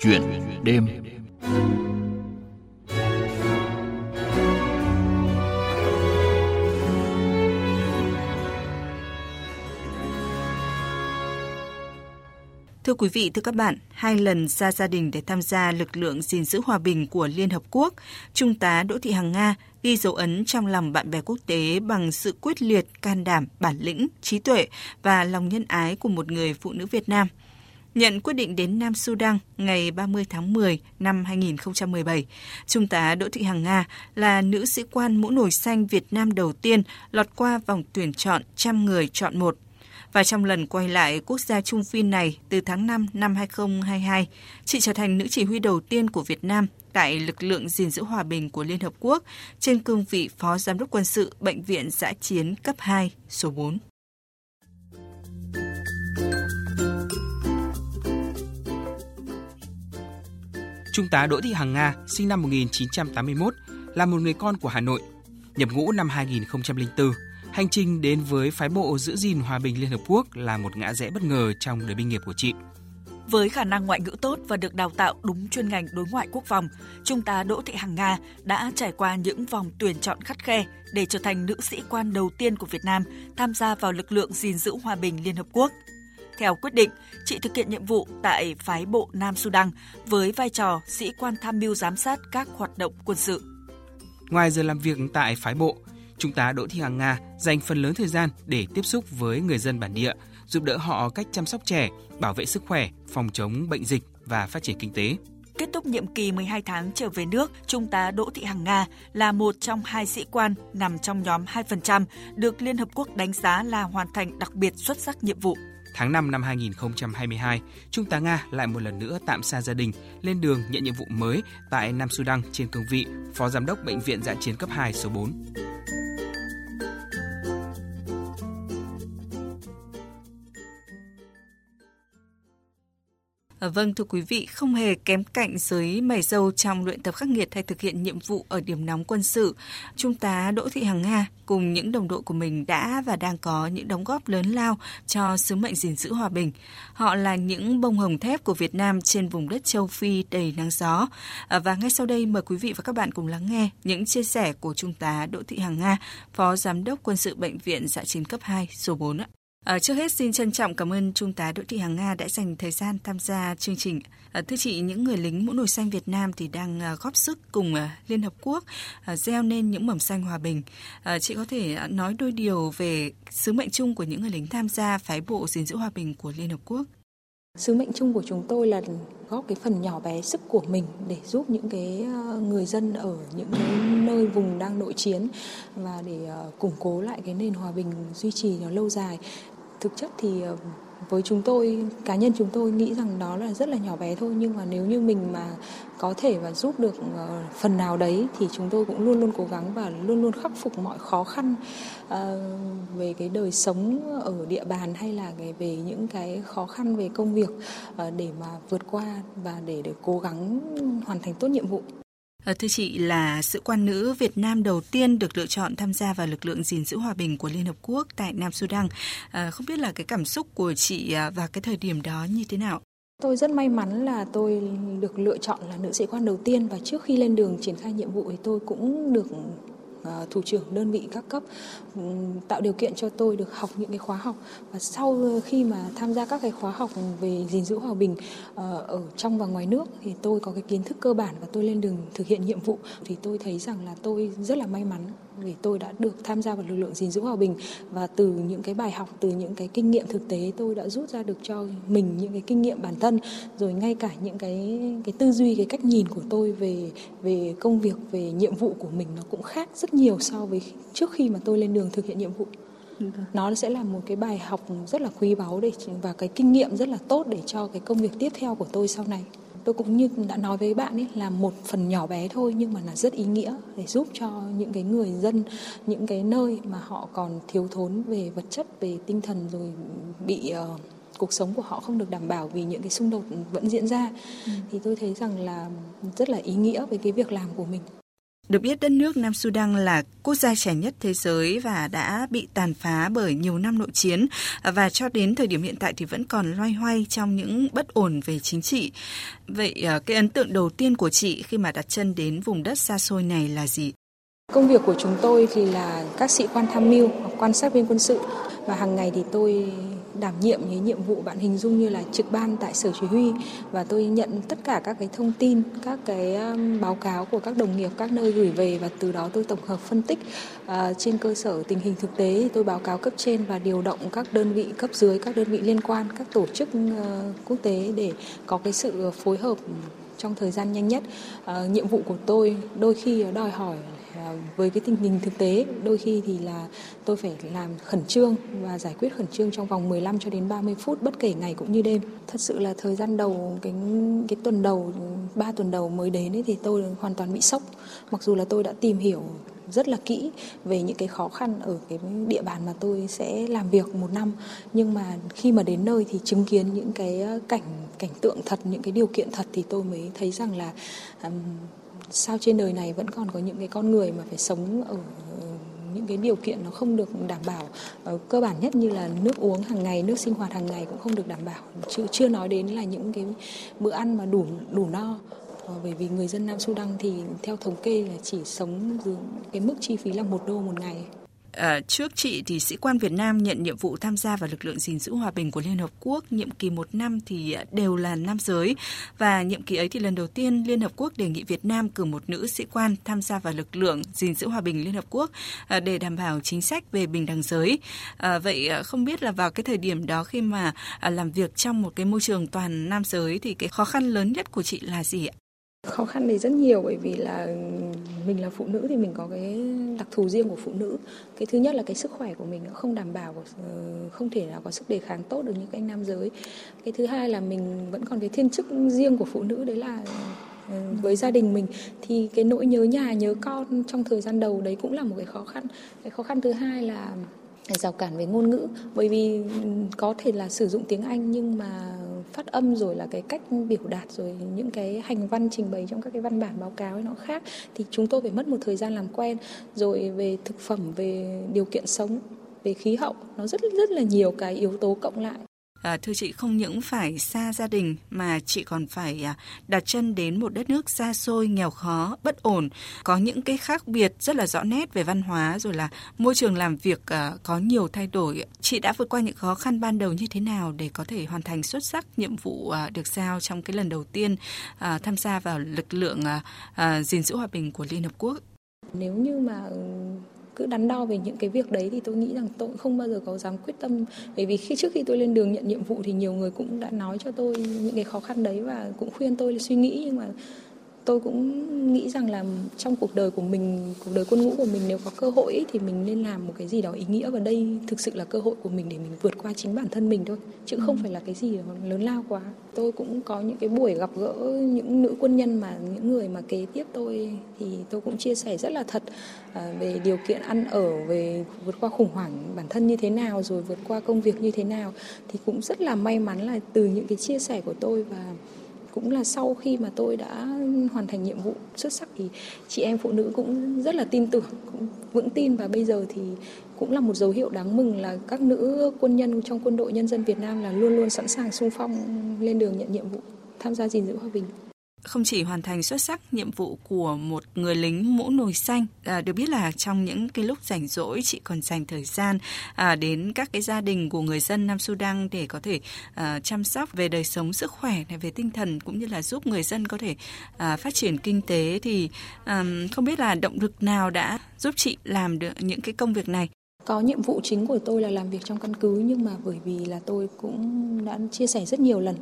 Chuyện đêm Thưa quý vị, thưa các bạn, hai lần ra gia đình để tham gia lực lượng gìn giữ hòa bình của Liên Hợp Quốc, Trung tá Đỗ Thị Hằng Nga ghi dấu ấn trong lòng bạn bè quốc tế bằng sự quyết liệt, can đảm, bản lĩnh, trí tuệ và lòng nhân ái của một người phụ nữ Việt Nam. Nhận quyết định đến Nam Sudan ngày 30 tháng 10 năm 2017, Trung tá Đỗ Thị Hằng Nga là nữ sĩ quan mũ nổi xanh Việt Nam đầu tiên lọt qua vòng tuyển chọn trăm người chọn một và trong lần quay lại quốc gia Trung Phi này từ tháng 5 năm 2022, chị trở thành nữ chỉ huy đầu tiên của Việt Nam tại lực lượng gìn giữ hòa bình của Liên Hợp Quốc trên cương vị Phó Giám đốc quân sự Bệnh viện giã chiến cấp 2 số 4. Trung tá Đỗ Thị Hằng Nga, sinh năm 1981, là một người con của Hà Nội. Nhập ngũ năm 2004, Hành trình đến với phái bộ giữ gìn hòa bình Liên Hợp Quốc là một ngã rẽ bất ngờ trong đời binh nghiệp của chị. Với khả năng ngoại ngữ tốt và được đào tạo đúng chuyên ngành đối ngoại quốc phòng, Trung tá Đỗ Thị Hằng Nga đã trải qua những vòng tuyển chọn khắt khe để trở thành nữ sĩ quan đầu tiên của Việt Nam tham gia vào lực lượng gìn giữ hòa bình Liên Hợp Quốc. Theo quyết định, chị thực hiện nhiệm vụ tại phái bộ Nam Sudan với vai trò sĩ quan tham mưu giám sát các hoạt động quân sự. Ngoài giờ làm việc tại phái bộ, Trung tá Đỗ Thị Hằng Nga dành phần lớn thời gian để tiếp xúc với người dân bản địa, giúp đỡ họ cách chăm sóc trẻ, bảo vệ sức khỏe, phòng chống bệnh dịch và phát triển kinh tế. Kết thúc nhiệm kỳ 12 tháng trở về nước, Trung tá Đỗ Thị Hằng Nga là một trong hai sĩ quan nằm trong nhóm 2% được Liên Hợp Quốc đánh giá là hoàn thành đặc biệt xuất sắc nhiệm vụ. Tháng 5 năm 2022, Trung tá Nga lại một lần nữa tạm xa gia đình, lên đường nhận nhiệm vụ mới tại Nam Sudan trên cương vị Phó Giám đốc Bệnh viện Giã chiến cấp 2 số 4. Ờ, vâng thưa quý vị, không hề kém cạnh giới mày dâu trong luyện tập khắc nghiệt hay thực hiện nhiệm vụ ở điểm nóng quân sự. Trung tá Đỗ Thị Hằng Nga cùng những đồng đội của mình đã và đang có những đóng góp lớn lao cho sứ mệnh gìn giữ hòa bình. Họ là những bông hồng thép của Việt Nam trên vùng đất châu Phi đầy nắng gió. Ờ, và ngay sau đây mời quý vị và các bạn cùng lắng nghe những chia sẻ của Trung tá Đỗ Thị Hằng Nga, Phó Giám đốc Quân sự Bệnh viện Dạ chiến cấp 2 số 4 ạ. À, trước hết xin trân trọng cảm ơn Trung tá Đỗ Thị Hằng Nga đã dành thời gian tham gia chương trình. À, thưa chị, những người lính mũ nổi xanh Việt Nam thì đang à, góp sức cùng à, Liên Hợp Quốc à, gieo nên những mầm xanh hòa bình. À, chị có thể à, nói đôi điều về sứ mệnh chung của những người lính tham gia phái bộ gìn giữ hòa bình của Liên Hợp Quốc? Sứ mệnh chung của chúng tôi là góp cái phần nhỏ bé sức của mình để giúp những cái ờ, người dân ở những cái nơi vùng đang nội chiến và để ờ, củng cố lại cái nền hòa bình duy trì nó lâu dài. Thực chất thì ờ, với chúng tôi, cá nhân chúng tôi nghĩ rằng đó là rất là nhỏ bé thôi nhưng mà nếu như mình mà có thể và giúp được ờ, phần nào đấy thì chúng tôi cũng luôn luôn cố gắng và luôn luôn khắc phục mọi khó khăn ờ, về cái đời sống ở địa bàn hay là cái, về những cái khó khăn về công việc ờ, để mà vượt qua và để để cố gắng hoàn thành tốt nhiệm vụ. Ờ, thưa chị là sĩ quan nữ Việt Nam đầu tiên được lựa chọn tham gia vào lực lượng gìn giữ hòa bình của Liên Hợp Quốc tại Nam Sudan. À, không biết là cái cảm xúc của chị ờ, và cái thời điểm đó như thế nào? Tôi rất may mắn là tôi được lựa chọn là nữ sĩ quan đầu tiên và trước khi lên đường triển khai nhiệm vụ thì tôi cũng được À, thủ trưởng đơn vị các cấp ừ, tạo điều kiện cho tôi được học những cái khóa học. Và sau khi mà tham gia các cái khóa học về gìn giữ hòa bình ờ, ở trong và ngoài nước thì tôi có cái kiến thức cơ bản và tôi lên đường thực hiện nhiệm vụ. Thì tôi thấy rằng là tôi rất là may mắn vì tôi đã được tham gia vào lực lượng gìn giữ hòa bình. Và từ những cái bài học, từ những cái kinh nghiệm thực tế, tôi đã rút ra được cho mình những cái kinh nghiệm bản thân. Rồi ngay cả những cái cái tư duy, cái cách nhìn của tôi về về công việc, về nhiệm vụ của mình nó cũng khác rất nhiều so với trước khi mà tôi lên đường thực hiện nhiệm vụ. Nó sẽ là một cái bài học rất là quý báu để và cái kinh nghiệm rất là tốt để cho cái công việc tiếp theo của tôi sau này. Tôi cũng như đã nói với bạn ấy là một phần nhỏ bé thôi nhưng mà là rất ý nghĩa để giúp cho những cái người dân những cái nơi mà họ còn thiếu thốn về vật chất về tinh thần rồi bị uh, cuộc sống của họ không được đảm bảo vì những cái xung đột vẫn diễn ra. Ừ. thì tôi thấy rằng là rất là ý nghĩa với cái việc làm của mình được biết đất nước Nam Sudan là quốc gia trẻ nhất thế giới và đã bị tàn phá bởi nhiều năm nội chiến và cho đến thời điểm hiện tại thì vẫn còn loay hoay trong những bất ổn về chính trị. Vậy ờ, cái ấn tượng đầu tiên của chị khi mà đặt chân đến vùng đất xa xôi này là gì? Công việc của chúng tôi thì là các sĩ quan tham mưu, quan sát viên quân sự và hàng ngày thì tôi đảm nhiệm cái nhiệm vụ bạn hình dung như là trực ban tại sở chỉ huy và tôi nhận tất cả các cái thông tin, các cái um, báo cáo của các đồng nghiệp các nơi gửi về và từ đó tôi tổng hợp phân tích uh, trên cơ sở tình hình thực tế tôi báo cáo cấp trên và điều động các đơn vị cấp dưới, các đơn vị liên quan, các tổ chức uh, quốc tế để có cái sự phối hợp trong thời gian nhanh nhất. Uh, nhiệm vụ của tôi đôi khi đòi hỏi với cái tình hình thực tế đôi khi thì là tôi phải làm khẩn trương và giải quyết khẩn trương trong vòng 15 cho đến 30 phút bất kể ngày cũng như đêm. Thật sự là thời gian đầu cái cái tuần đầu 3 tuần đầu mới đến ấy thì tôi hoàn toàn bị sốc. Mặc dù là tôi đã tìm hiểu rất là kỹ về những cái khó khăn ở cái địa bàn mà tôi sẽ làm việc một năm nhưng mà khi mà đến nơi thì chứng kiến những cái ờ, cảnh cảnh tượng thật những cái điều kiện thật thì tôi mới thấy rằng là um, sao trên đời này vẫn còn có những cái con người mà phải sống ở ờ, những cái điều kiện nó không được đảm bảo? Ờ, cơ bản nhất như là nước uống hàng ngày, nước sinh hoạt hàng ngày cũng không được đảm bảo. Chưa chưa nói đến là những cái bữa ăn mà đủ đủ no. Ờ, bởi vì người dân Nam Sudan thì theo thống kê là chỉ sống dưới cái mức chi phí là một đô một ngày. À, trước chị thì sĩ quan Việt Nam nhận nhiệm vụ tham gia vào lực lượng gìn giữ hòa bình của Liên Hợp Quốc nhiệm kỳ một năm thì ờ, đều là nam giới và nhiệm kỳ ấy thì lần đầu tiên Liên Hợp Quốc đề nghị Việt Nam cử một nữ sĩ quan tham gia vào lực lượng gìn giữ hòa bình Liên Hợp Quốc à, để đảm bảo chính sách về bình đẳng giới. À, vậy không biết là vào cái thời điểm đó khi mà làm việc trong một cái môi trường toàn nam giới thì cái khó khăn lớn nhất của chị là gì ạ? Khó khăn thì rất nhiều bởi vì là mình là phụ nữ thì mình có cái đặc thù riêng của phụ nữ. Cái thứ nhất là cái sức khỏe của mình nó không đảm bảo ờ, không thể nào có sức đề kháng tốt được như các anh nam giới. Cái thứ hai là mình vẫn còn cái thiên chức riêng của phụ nữ, đấy là ờ, với gia đình mình thì cái nỗi nhớ nhà, nhớ con trong thời gian đầu đấy cũng là một cái khó khăn. Cái khó khăn thứ hai là rào cản về ngôn ngữ bởi vì ừ, có thể là sử dụng tiếng Anh nhưng mà phát âm rồi là cái cách biểu đạt rồi những cái hành văn trình bày trong các cái văn bản báo cáo ấy nó khác, thì chúng tôi phải mất một thời gian làm quen. Rồi về thực phẩm, về điều kiện sống, về khí hậu, nó rất rất là nhiều cái yếu tố cộng lại. À, thưa chị không những phải xa gia đình mà chị còn phải à, đặt chân đến một đất nước xa xôi, nghèo khó, bất ổn, có những cái khác biệt rất là rõ nét về văn hóa rồi là môi trường làm việc à, có nhiều thay đổi. Chị đã vượt qua những khó khăn ban đầu như thế nào để có thể hoàn thành xuất sắc nhiệm vụ à, được giao trong cái lần đầu tiên à, tham gia vào lực lượng à, à, gìn giữ hòa bình của Liên Hợp Quốc? Nếu như mà cứ đắn đo về những cái việc đấy thì tôi nghĩ rằng tôi không bao giờ có dám quyết tâm. Bởi vì khi trước khi tôi lên đường nhận nhiệm vụ thì nhiều người cũng đã nói cho tôi những cái khó khăn đấy và cũng khuyên tôi là suy nghĩ nhưng mà tôi cũng nghĩ rằng là trong cuộc đời của mình cuộc đời quân ngũ của mình nếu có cơ hội thì mình nên làm một cái gì đó ý nghĩa. Và đây thực sự là cơ hội của mình để mình vượt qua chính bản thân mình thôi chứ không ừ. phải là cái gì lớn lao quá. Tôi cũng có những cái buổi gặp gỡ những nữ quân nhân mà những người mà kế tiếp tôi thì tôi cũng chia sẻ rất là thật à, về điều kiện ăn ở về vượt qua khủng hoảng bản thân như thế nào rồi vượt qua công việc như thế nào. Thì cũng rất là may mắn là từ những cái chia sẻ của tôi và cũng là sau khi mà tôi đã hoàn thành nhiệm vụ xuất sắc thì chị em phụ nữ cũng rất là tin tưởng, cũng vững tin. Và bây giờ thì cũng là một dấu hiệu đáng mừng là các nữ quân nhân trong quân đội nhân dân Việt Nam là luôn luôn sẵn sàng sung phong lên đường nhận nhiệm vụ, tham gia gìn giữ hòa bình không chỉ hoàn thành xuất sắc nhiệm vụ của một người lính mũ nồi xanh à, được biết là trong những cái lúc rảnh rỗi chị còn dành thời gian à, đến các cái gia đình của người dân Nam Sudan để có thể à, chăm sóc về đời sống sức khỏe này về tinh thần cũng như là giúp người dân có thể à, phát triển kinh tế thì à, không biết là động lực nào đã giúp chị làm được những cái công việc này có nhiệm vụ chính của tôi là làm việc trong căn cứ nhưng mà bởi vì là tôi cũng đã chia sẻ rất nhiều lần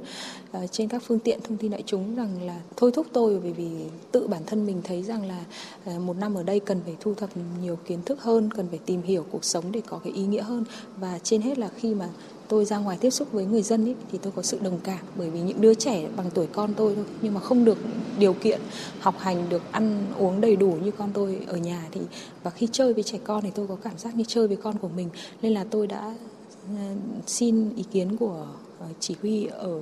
uh, trên các phương tiện thông tin đại chúng rằng là thôi thúc tôi bởi vì tự bản thân mình thấy rằng là uh, một năm ở đây cần phải thu thập nhiều kiến thức hơn, cần phải tìm hiểu cuộc sống để có cái ý nghĩa hơn. Và trên hết là khi mà tôi ra ngoài tiếp xúc với người dân ý, thì tôi có sự đồng cảm bởi vì những đứa trẻ bằng tuổi con tôi thôi nhưng mà không được điều kiện học hành được ăn uống đầy đủ như con tôi ở nhà thì và khi chơi với trẻ con thì tôi có cảm giác như chơi với con của mình. Nên là tôi đã ờ, xin ý kiến của ờ, chỉ huy ở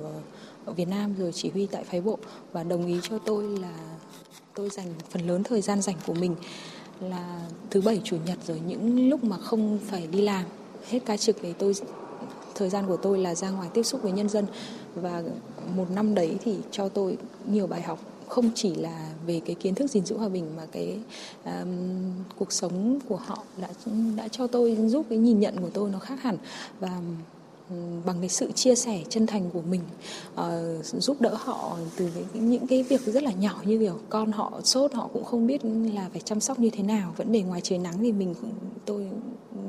ở Việt Nam rồi chỉ huy tại phái bộ và đồng ý cho tôi là tôi dành phần lớn thời gian dành của mình là thứ bảy chủ nhật rồi những lúc mà không phải đi làm. Hết ca trực thì tôi thời gian của tôi là ra ngoài tiếp xúc với nhân dân. Và một năm đấy thì cho tôi nhiều bài học không chỉ là về cái kiến thức gìn giữ hòa bình mà cái um, cuộc sống của họ đã đã cho tôi giúp cái nhìn nhận của tôi nó khác hẳn. Và bằng cái sự chia sẻ chân thành của mình uh, giúp đỡ họ từ cái, những cái việc rất là nhỏ như kiểu con họ sốt họ cũng không biết là phải chăm sóc như thế nào. Vẫn để ngoài trời nắng thì mình cũng tôi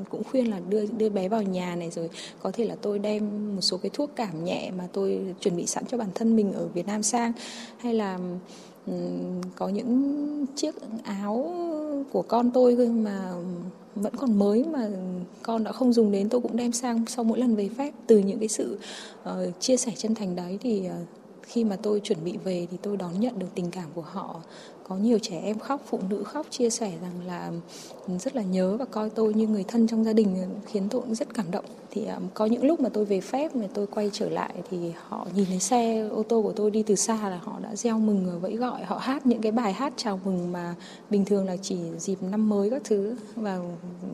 cũng khuyên là đưa đưa bé vào nhà này rồi có thể là tôi đem một số cái thuốc cảm nhẹ mà tôi chuẩn bị sẵn cho bản thân mình ở Việt Nam sang. Hay là um, có những chiếc áo của con tôi mà vẫn còn mới mà con đã không dùng đến tôi cũng đem sang sau mỗi lần về phép từ những cái sự uh, chia sẻ chân thành đấy thì uh, khi mà tôi chuẩn bị về thì tôi đón nhận được tình cảm của họ có nhiều trẻ em khóc phụ nữ khóc chia sẻ rằng là ừ, rất là nhớ và coi tôi như người thân trong gia đình ừ, khiến tôi cũng rất cảm động. Thì à, có những lúc mà tôi về phép mà tôi quay trở lại thì họ nhìn thấy xe ô tô của tôi đi từ xa là họ đã reo mừng vẫy gọi. Họ hát những cái bài hát chào mừng mà bình thường là chỉ dịp năm mới các thứ. Và ừ,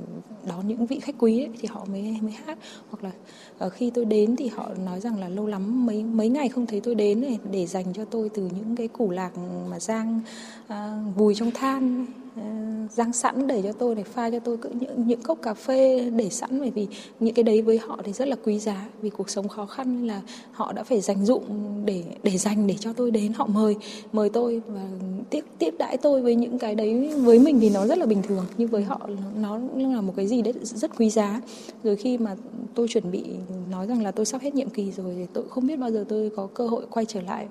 đón những vị khách quý ấy, thì họ mới mới hát. Hoặc là ờ, khi tôi đến thì họ nói rằng là lâu lắm mấy mấy ngày không thấy tôi đến này để dành cho tôi từ những cái củ lạc mà giang À, vùi trong than à, rang sẵn để cho tôi để pha cho tôi những những cốc cà phê để sẵn bởi vì những cái đấy với họ thì rất là quý giá vì cuộc sống khó khăn nên là họ đã phải dành dụng để để dành để cho tôi đến họ mời mời tôi và tiếp tiếp đãi tôi với những cái đấy với mình thì nó rất là bình thường nhưng với họ nó là một cái gì đấy rất quý giá. Rồi khi mà tôi chuẩn bị nói rằng là tôi sắp hết nhiệm kỳ rồi thì tôi không biết bao giờ tôi có cơ hội quay trở lại.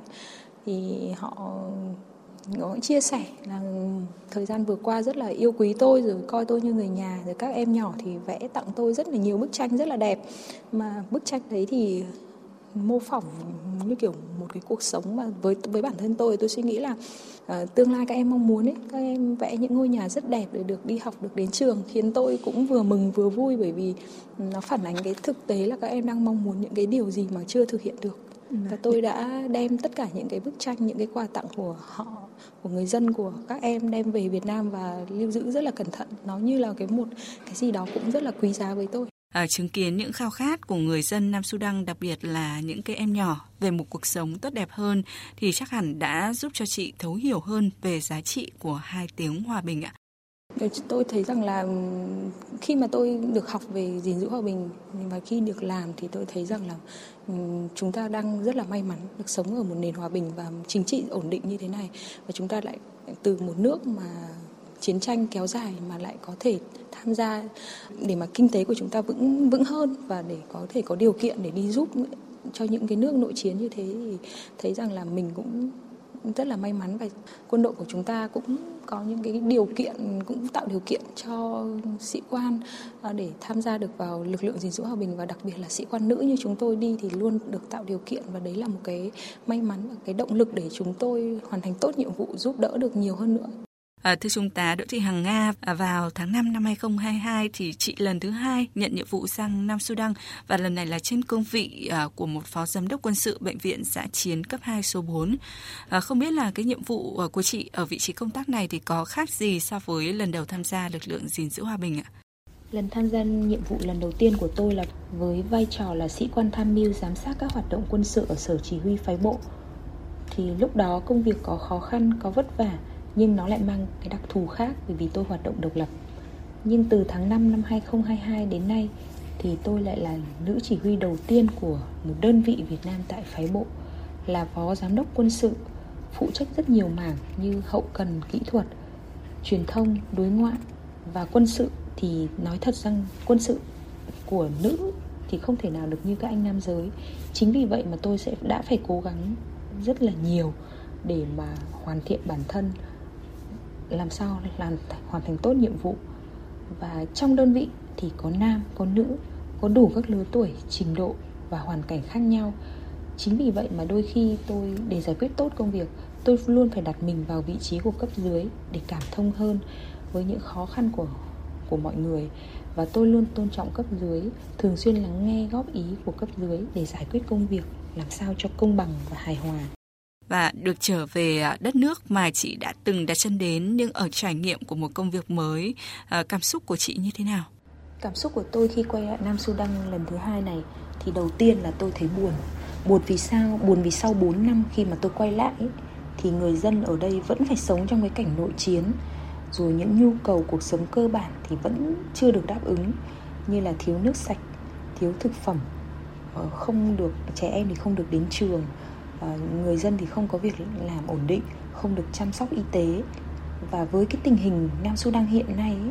Thì họ có chia sẻ là thời gian vừa qua rất là yêu quý tôi rồi coi tôi như người nhà rồi các em nhỏ thì vẽ tặng tôi rất là nhiều bức tranh rất là đẹp. Mà bức tranh đấy thì mô phỏng như kiểu một cái cuộc sống mà với với bản thân tôi tôi suy nghĩ là uh, tương lai các em mong muốn ấy các em vẽ những ngôi nhà rất đẹp để được đi học được đến trường khiến tôi cũng vừa mừng vừa vui bởi vì nó phản ánh cái thực tế là các em đang mong muốn những cái điều gì mà chưa thực hiện được. Và tôi đã đem tất cả những cái bức tranh những cái quà tặng của họ của người dân của các em đem về Việt Nam và lưu giữ rất là cẩn thận nó như là cái một cái gì đó cũng rất là quý giá với tôi à, chứng kiến những khao khát của người dân Nam Sudan đặc biệt là những cái em nhỏ về một cuộc sống tốt đẹp hơn thì chắc hẳn đã giúp cho chị thấu hiểu hơn về giá trị của hai tiếng hòa bình ạ. Tôi thấy rằng là khi mà tôi được học về gìn giữ hòa bình và khi được làm thì tôi thấy rằng là chúng ta đang rất là may mắn được sống ở một nền hòa bình và chính trị ổn định như thế này. Và chúng ta lại từ một nước mà chiến tranh kéo dài mà lại có thể tham gia để mà kinh tế của chúng ta vững vững hơn và để có thể có điều kiện để đi giúp cho những cái nước nội chiến như thế thì thấy rằng là mình cũng rất là may mắn và quân đội của chúng ta cũng có những cái điều kiện, cũng tạo điều kiện cho sĩ quan ờ, để tham gia được vào lực lượng gìn giữ hòa bình và đặc biệt là sĩ quan nữ như chúng tôi đi thì luôn được tạo điều kiện và đấy là một cái may mắn và cái động lực để chúng tôi hoàn thành tốt nhiệm vụ giúp đỡ được nhiều hơn nữa. À, thưa Trung tá Đỗ Thị Hằng Nga, à, vào tháng 5 năm 2022 thì chị lần thứ hai nhận nhiệm vụ sang Nam Sudan và lần này là trên cương vị à, của một phó giám đốc quân sự bệnh viện giã chiến cấp 2 số 4. À, ờ, không biết là cái nhiệm vụ ờ, của chị ở vị trí công tác này thì có khác gì so với lần đầu tham gia lực lượng gìn giữ hòa bình ạ? Lần tham gia nhiệm vụ lần đầu tiên của tôi là với vai trò là sĩ quan tham mưu giám sát các hoạt động quân sự ở sở chỉ huy phái bộ. Thì lúc đó công việc có khó khăn, có vất vả nhưng nó lại mang cái đặc thù khác bởi vì tôi hoạt động độc lập. Nhưng từ tháng 5 năm 2022 đến nay thì tôi lại là nữ chỉ huy đầu tiên của một đơn vị Việt Nam tại phái bộ là phó giám đốc quân sự phụ trách rất nhiều mảng như hậu cần kỹ thuật, truyền thông, đối ngoại và quân sự thì nói thật rằng quân sự của nữ thì không thể nào được như các anh nam giới. Chính vì vậy mà tôi sẽ đã phải cố gắng rất là nhiều để mà hoàn thiện bản thân làm sao làm hoàn thành tốt nhiệm vụ. Và trong đơn vị thì có nam, có nữ, có đủ các lứa tuổi, trình độ và hoàn cảnh khác nhau. Chính vì vậy mà đôi khi tôi, để giải quyết tốt công việc, tôi luôn phải đặt mình vào vị trí của cấp dưới để cảm thông hơn với những khó khăn của của mọi người. Và tôi luôn tôn trọng cấp dưới, thường xuyên lắng nghe góp ý của cấp dưới để giải quyết công việc, làm sao cho công bằng và hài hòa và được trở về à, đất nước mà chị đã từng đặt chân đến nhưng ở trải nghiệm của một công việc mới, à, cảm xúc của chị như thế nào? Cảm xúc của tôi khi quay lại Nam Sudan lần thứ hai này thì đầu tiên là tôi thấy buồn. Buồn vì sao? Buồn vì sau 4 năm khi mà tôi quay lại thì người dân ở đây vẫn phải sống trong cái cảnh nội chiến rồi những nhu cầu cuộc sống cơ bản thì vẫn chưa được đáp ứng như là thiếu nước sạch, thiếu thực phẩm, ờ, không được trẻ em thì không được đến trường, Ờ, người dân thì không có việc làm ổn định, không được chăm sóc y tế. Và với cái tình hình Nam Sudan hiện nay ấy,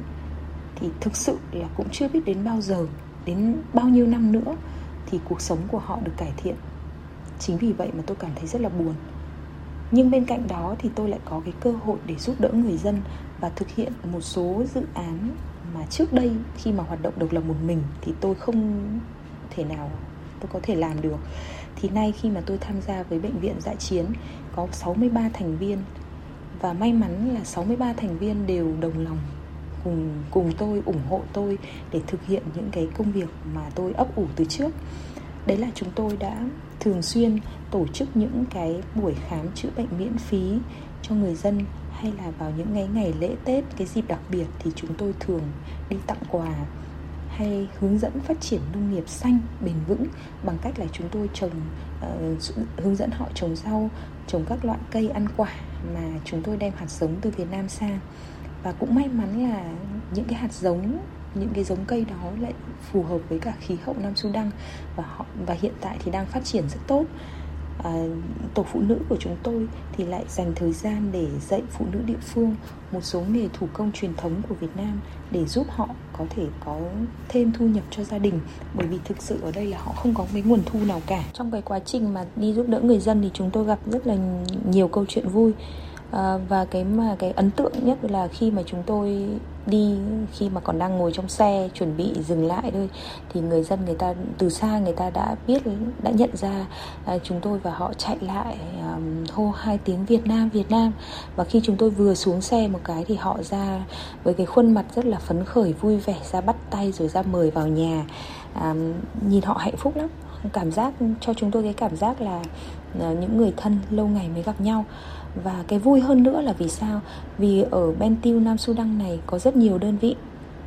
thì thực sự là cũng chưa biết đến bao giờ, đến bao nhiêu năm nữa thì cuộc sống của họ được cải thiện. Chính vì vậy mà tôi cảm thấy rất là buồn. Nhưng bên cạnh đó thì tôi lại có cái cơ hội để giúp đỡ người dân và thực hiện một số dự án mà trước đây khi mà hoạt động độc lập một mình thì tôi không thể nào tôi có thể làm được thì nay khi mà tôi tham gia với bệnh viện dã chiến, có 63 thành viên. Và may mắn là 63 thành viên đều đồng lòng cùng cùng tôi, ủng hộ tôi để thực hiện những cái công việc mà tôi ấp ủ từ trước. Đấy là chúng tôi đã thường xuyên tổ chức những cái buổi khám chữa bệnh miễn phí cho người dân hay là vào những ngày ngày lễ Tết, cái dịp đặc biệt thì chúng tôi thường đi tặng quà hay hướng dẫn phát triển nông nghiệp xanh bền vững bằng cách là chúng tôi trồng uh, hướng dẫn họ trồng rau trồng các loại cây ăn quả mà chúng tôi đem hạt giống từ Việt Nam sang. Và cũng may mắn là những cái hạt giống những cái giống cây đó lại phù hợp với cả khí hậu Nam Sudan và họ và hiện tại thì đang phát triển rất tốt à, tổ phụ nữ của chúng tôi thì lại dành thời gian để dạy phụ nữ địa phương một số nghề thủ công truyền thống của Việt Nam để giúp họ có thể có thêm thu nhập cho gia đình. Bởi vì thực sự ở đây là họ không có mấy nguồn thu nào cả. Trong cái quá trình mà đi giúp đỡ người dân thì chúng tôi gặp rất là nhiều câu chuyện vui à, và cái mà cái ấn tượng nhất là khi mà chúng tôi đi khi mà còn đang ngồi trong xe chuẩn bị dừng lại thôi thì người dân người ta từ xa người ta đã biết đã nhận ra à, chúng tôi và họ chạy lại hô hai tiếng Việt Nam Việt Nam. Và khi chúng tôi vừa xuống xe một cái thì họ ra với cái khuôn mặt rất là phấn khởi vui vẻ ra bắt tay rồi ra mời vào nhà. À, nhìn họ hạnh phúc lắm. Cảm giác cho chúng tôi cái cảm giác là ờ, những người thân lâu ngày mới gặp nhau và cái vui hơn nữa là vì sao? Vì ở Bentiu Nam Sudan này có rất nhiều đơn vị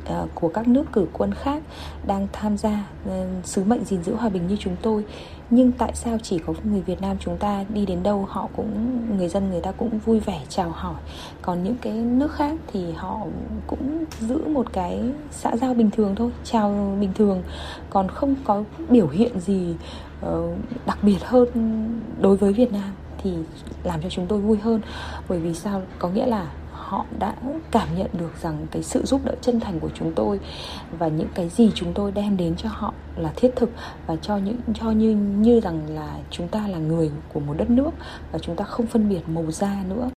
à, của các nước cử quân khác đang tham gia ừ, sứ mệnh gìn giữ hòa bình như chúng tôi. Nhưng tại sao chỉ có người Việt Nam chúng ta đi đến đâu họ cũng, người dân người ta cũng vui vẻ chào hỏi. Còn những cái nước khác thì họ cũng giữ một cái xã giao bình thường thôi, chào bình thường. Còn không có biểu hiện gì ờ, đặc biệt hơn đối với Việt Nam thì làm cho chúng tôi vui hơn. Bởi vì sao? Có nghĩa là họ đã cảm nhận được rằng cái sự giúp đỡ chân thành của chúng tôi và những cái gì chúng tôi đem đến cho họ là thiết thực và cho những, cho như như rằng là chúng ta là người của một đất nước và chúng ta không phân biệt màu da nữa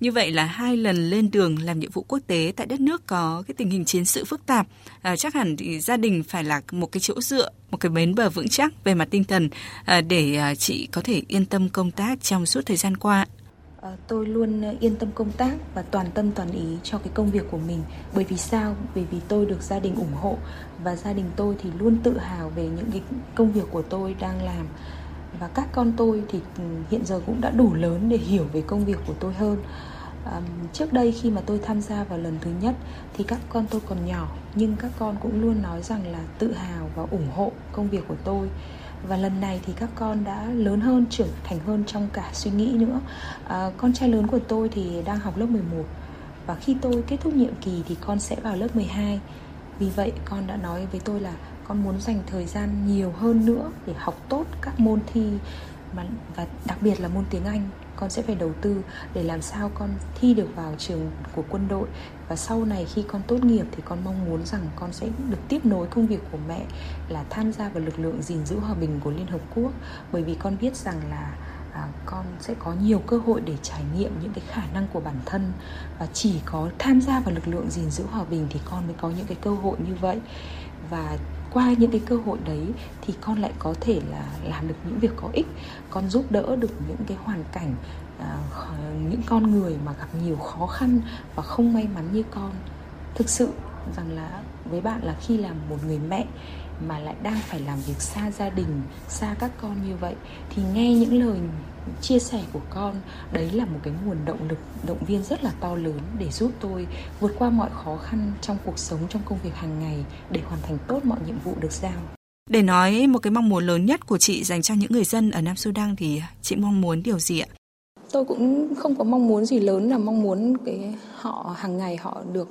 như vậy là hai lần lên đường làm nhiệm vụ quốc tế tại đất nước có cái tình hình chiến sự phức tạp, à, chắc hẳn thì gia đình phải là một cái chỗ dựa, một cái bến bờ vững chắc về mặt tinh thần à, để à, chị có thể yên tâm công tác trong suốt thời gian qua. À, tôi luôn yên tâm công tác và toàn tâm toàn ý cho cái công việc của mình. Bởi vì sao? Bởi vì tôi được gia đình ủng hộ và gia đình tôi thì luôn tự hào về những cái công việc của tôi đang làm và các con tôi thì ừ, hiện giờ cũng đã đủ lớn để hiểu về công việc của tôi hơn. Um, trước đây khi mà tôi tham gia vào lần thứ nhất thì các con tôi còn nhỏ nhưng các con cũng luôn nói rằng là tự hào và ủng hộ công việc của tôi. Và lần này thì các con đã lớn hơn trưởng thành hơn trong cả suy nghĩ nữa. À, con trai lớn của tôi thì đang học lớp 11 và khi tôi kết thúc nhiệm kỳ thì con sẽ vào lớp 12 vì vậy con đã nói với tôi là con muốn dành thời gian nhiều hơn nữa để học tốt các môn thi mà và đặc biệt là môn tiếng Anh con sẽ phải đầu tư để làm sao con thi được vào trường của quân đội. Và sau này khi con tốt nghiệp thì con mong muốn rằng con sẽ được tiếp nối công việc của mẹ là tham gia vào lực lượng gìn giữ hòa bình của Liên Hợp Quốc. Bởi vì con biết rằng là à, con sẽ có nhiều cơ hội để trải nghiệm những cái khả năng của bản thân. Và chỉ có tham gia vào lực lượng gìn giữ hòa bình thì con mới có những cái cơ hội như vậy. Và qua những cái cơ hội đấy thì con lại có thể là làm được những việc có ích. Con giúp đỡ được những cái hoàn cảnh à, những con người mà gặp nhiều khó khăn và không may mắn như con. Thực sự rằng là với bạn là khi làm một người mẹ mà lại đang phải làm việc xa gia đình, xa các con như vậy thì nghe những lời chia sẻ của con đấy là một cái nguồn động lực động viên rất là to lớn để giúp tôi vượt qua mọi khó khăn trong cuộc sống trong công việc hàng ngày để hoàn thành tốt mọi nhiệm vụ được giao để nói một cái mong muốn lớn nhất của chị dành cho những người dân ở Nam Sudan thì chị mong muốn điều gì ạ? Tôi cũng không có mong muốn gì lớn là mong muốn cái họ hàng ngày họ được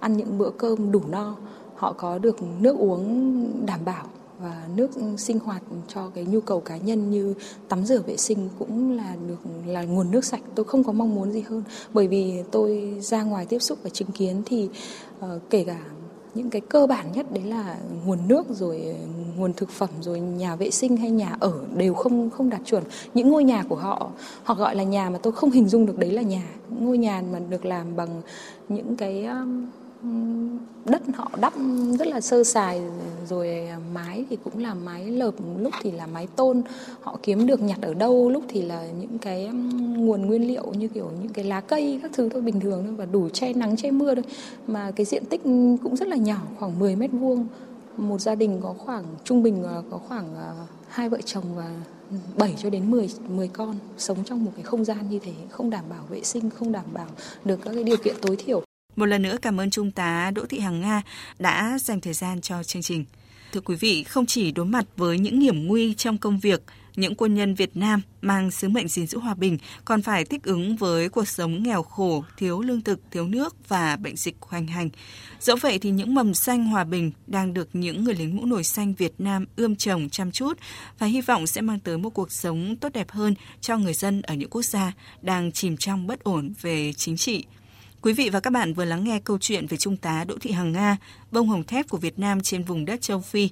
ăn những bữa cơm đủ no, họ có được nước uống đảm bảo và nước sinh hoạt cho cái nhu cầu cá nhân như tắm rửa vệ sinh cũng là được là nguồn nước sạch. Tôi không có mong muốn gì hơn. Bởi vì tôi ra ngoài tiếp xúc và chứng kiến thì uh, kể cả những cái cơ bản nhất đấy là nguồn nước rồi ờ, nguồn thực phẩm rồi nhà vệ sinh hay nhà ở đều không không đạt chuẩn. Những ngôi nhà của họ họ gọi là nhà mà tôi không hình dung được đấy là nhà. Ngôi nhà mà được làm bằng những cái um, đất họ đắp rất là sơ sài, rồi à, mái thì cũng là mái lợp, lúc thì là mái tôn. Họ kiếm được nhặt ở đâu, lúc thì là những cái nguồn nguyên liệu như kiểu những cái lá cây các thứ thôi, bình thường thôi, và đủ che nắng che mưa thôi. Mà cái diện tích cũng rất là nhỏ, khoảng 10 mét vuông. Một gia đình có khoảng, trung bình à, có khoảng à, hai vợ chồng và 7 cho đến 10 10 con sống trong một cái không gian như thế, không đảm bảo vệ sinh, không đảm bảo được các cái điều kiện tối thiểu một lần nữa cảm ơn Trung tá Đỗ Thị Hằng Nga đã dành thời gian cho chương trình. Thưa quý vị, không chỉ đối mặt với những hiểm nguy trong công việc, những quân nhân Việt Nam mang sứ mệnh gìn giữ hòa bình còn phải thích ứng với cuộc sống nghèo khổ, thiếu lương thực, thiếu nước và bệnh dịch hoành hành. Dẫu vậy thì những mầm xanh hòa bình đang được những người lính mũ nổi xanh Việt Nam ươm trồng chăm chút và hy vọng sẽ mang tới một cuộc sống tốt đẹp hơn cho người dân ở những quốc gia đang chìm trong bất ổn về chính trị, Quý vị và các bạn vừa lắng nghe câu chuyện về Trung tá Đỗ Thị Hằng Nga, bông hồng thép của Việt Nam trên vùng đất châu Phi.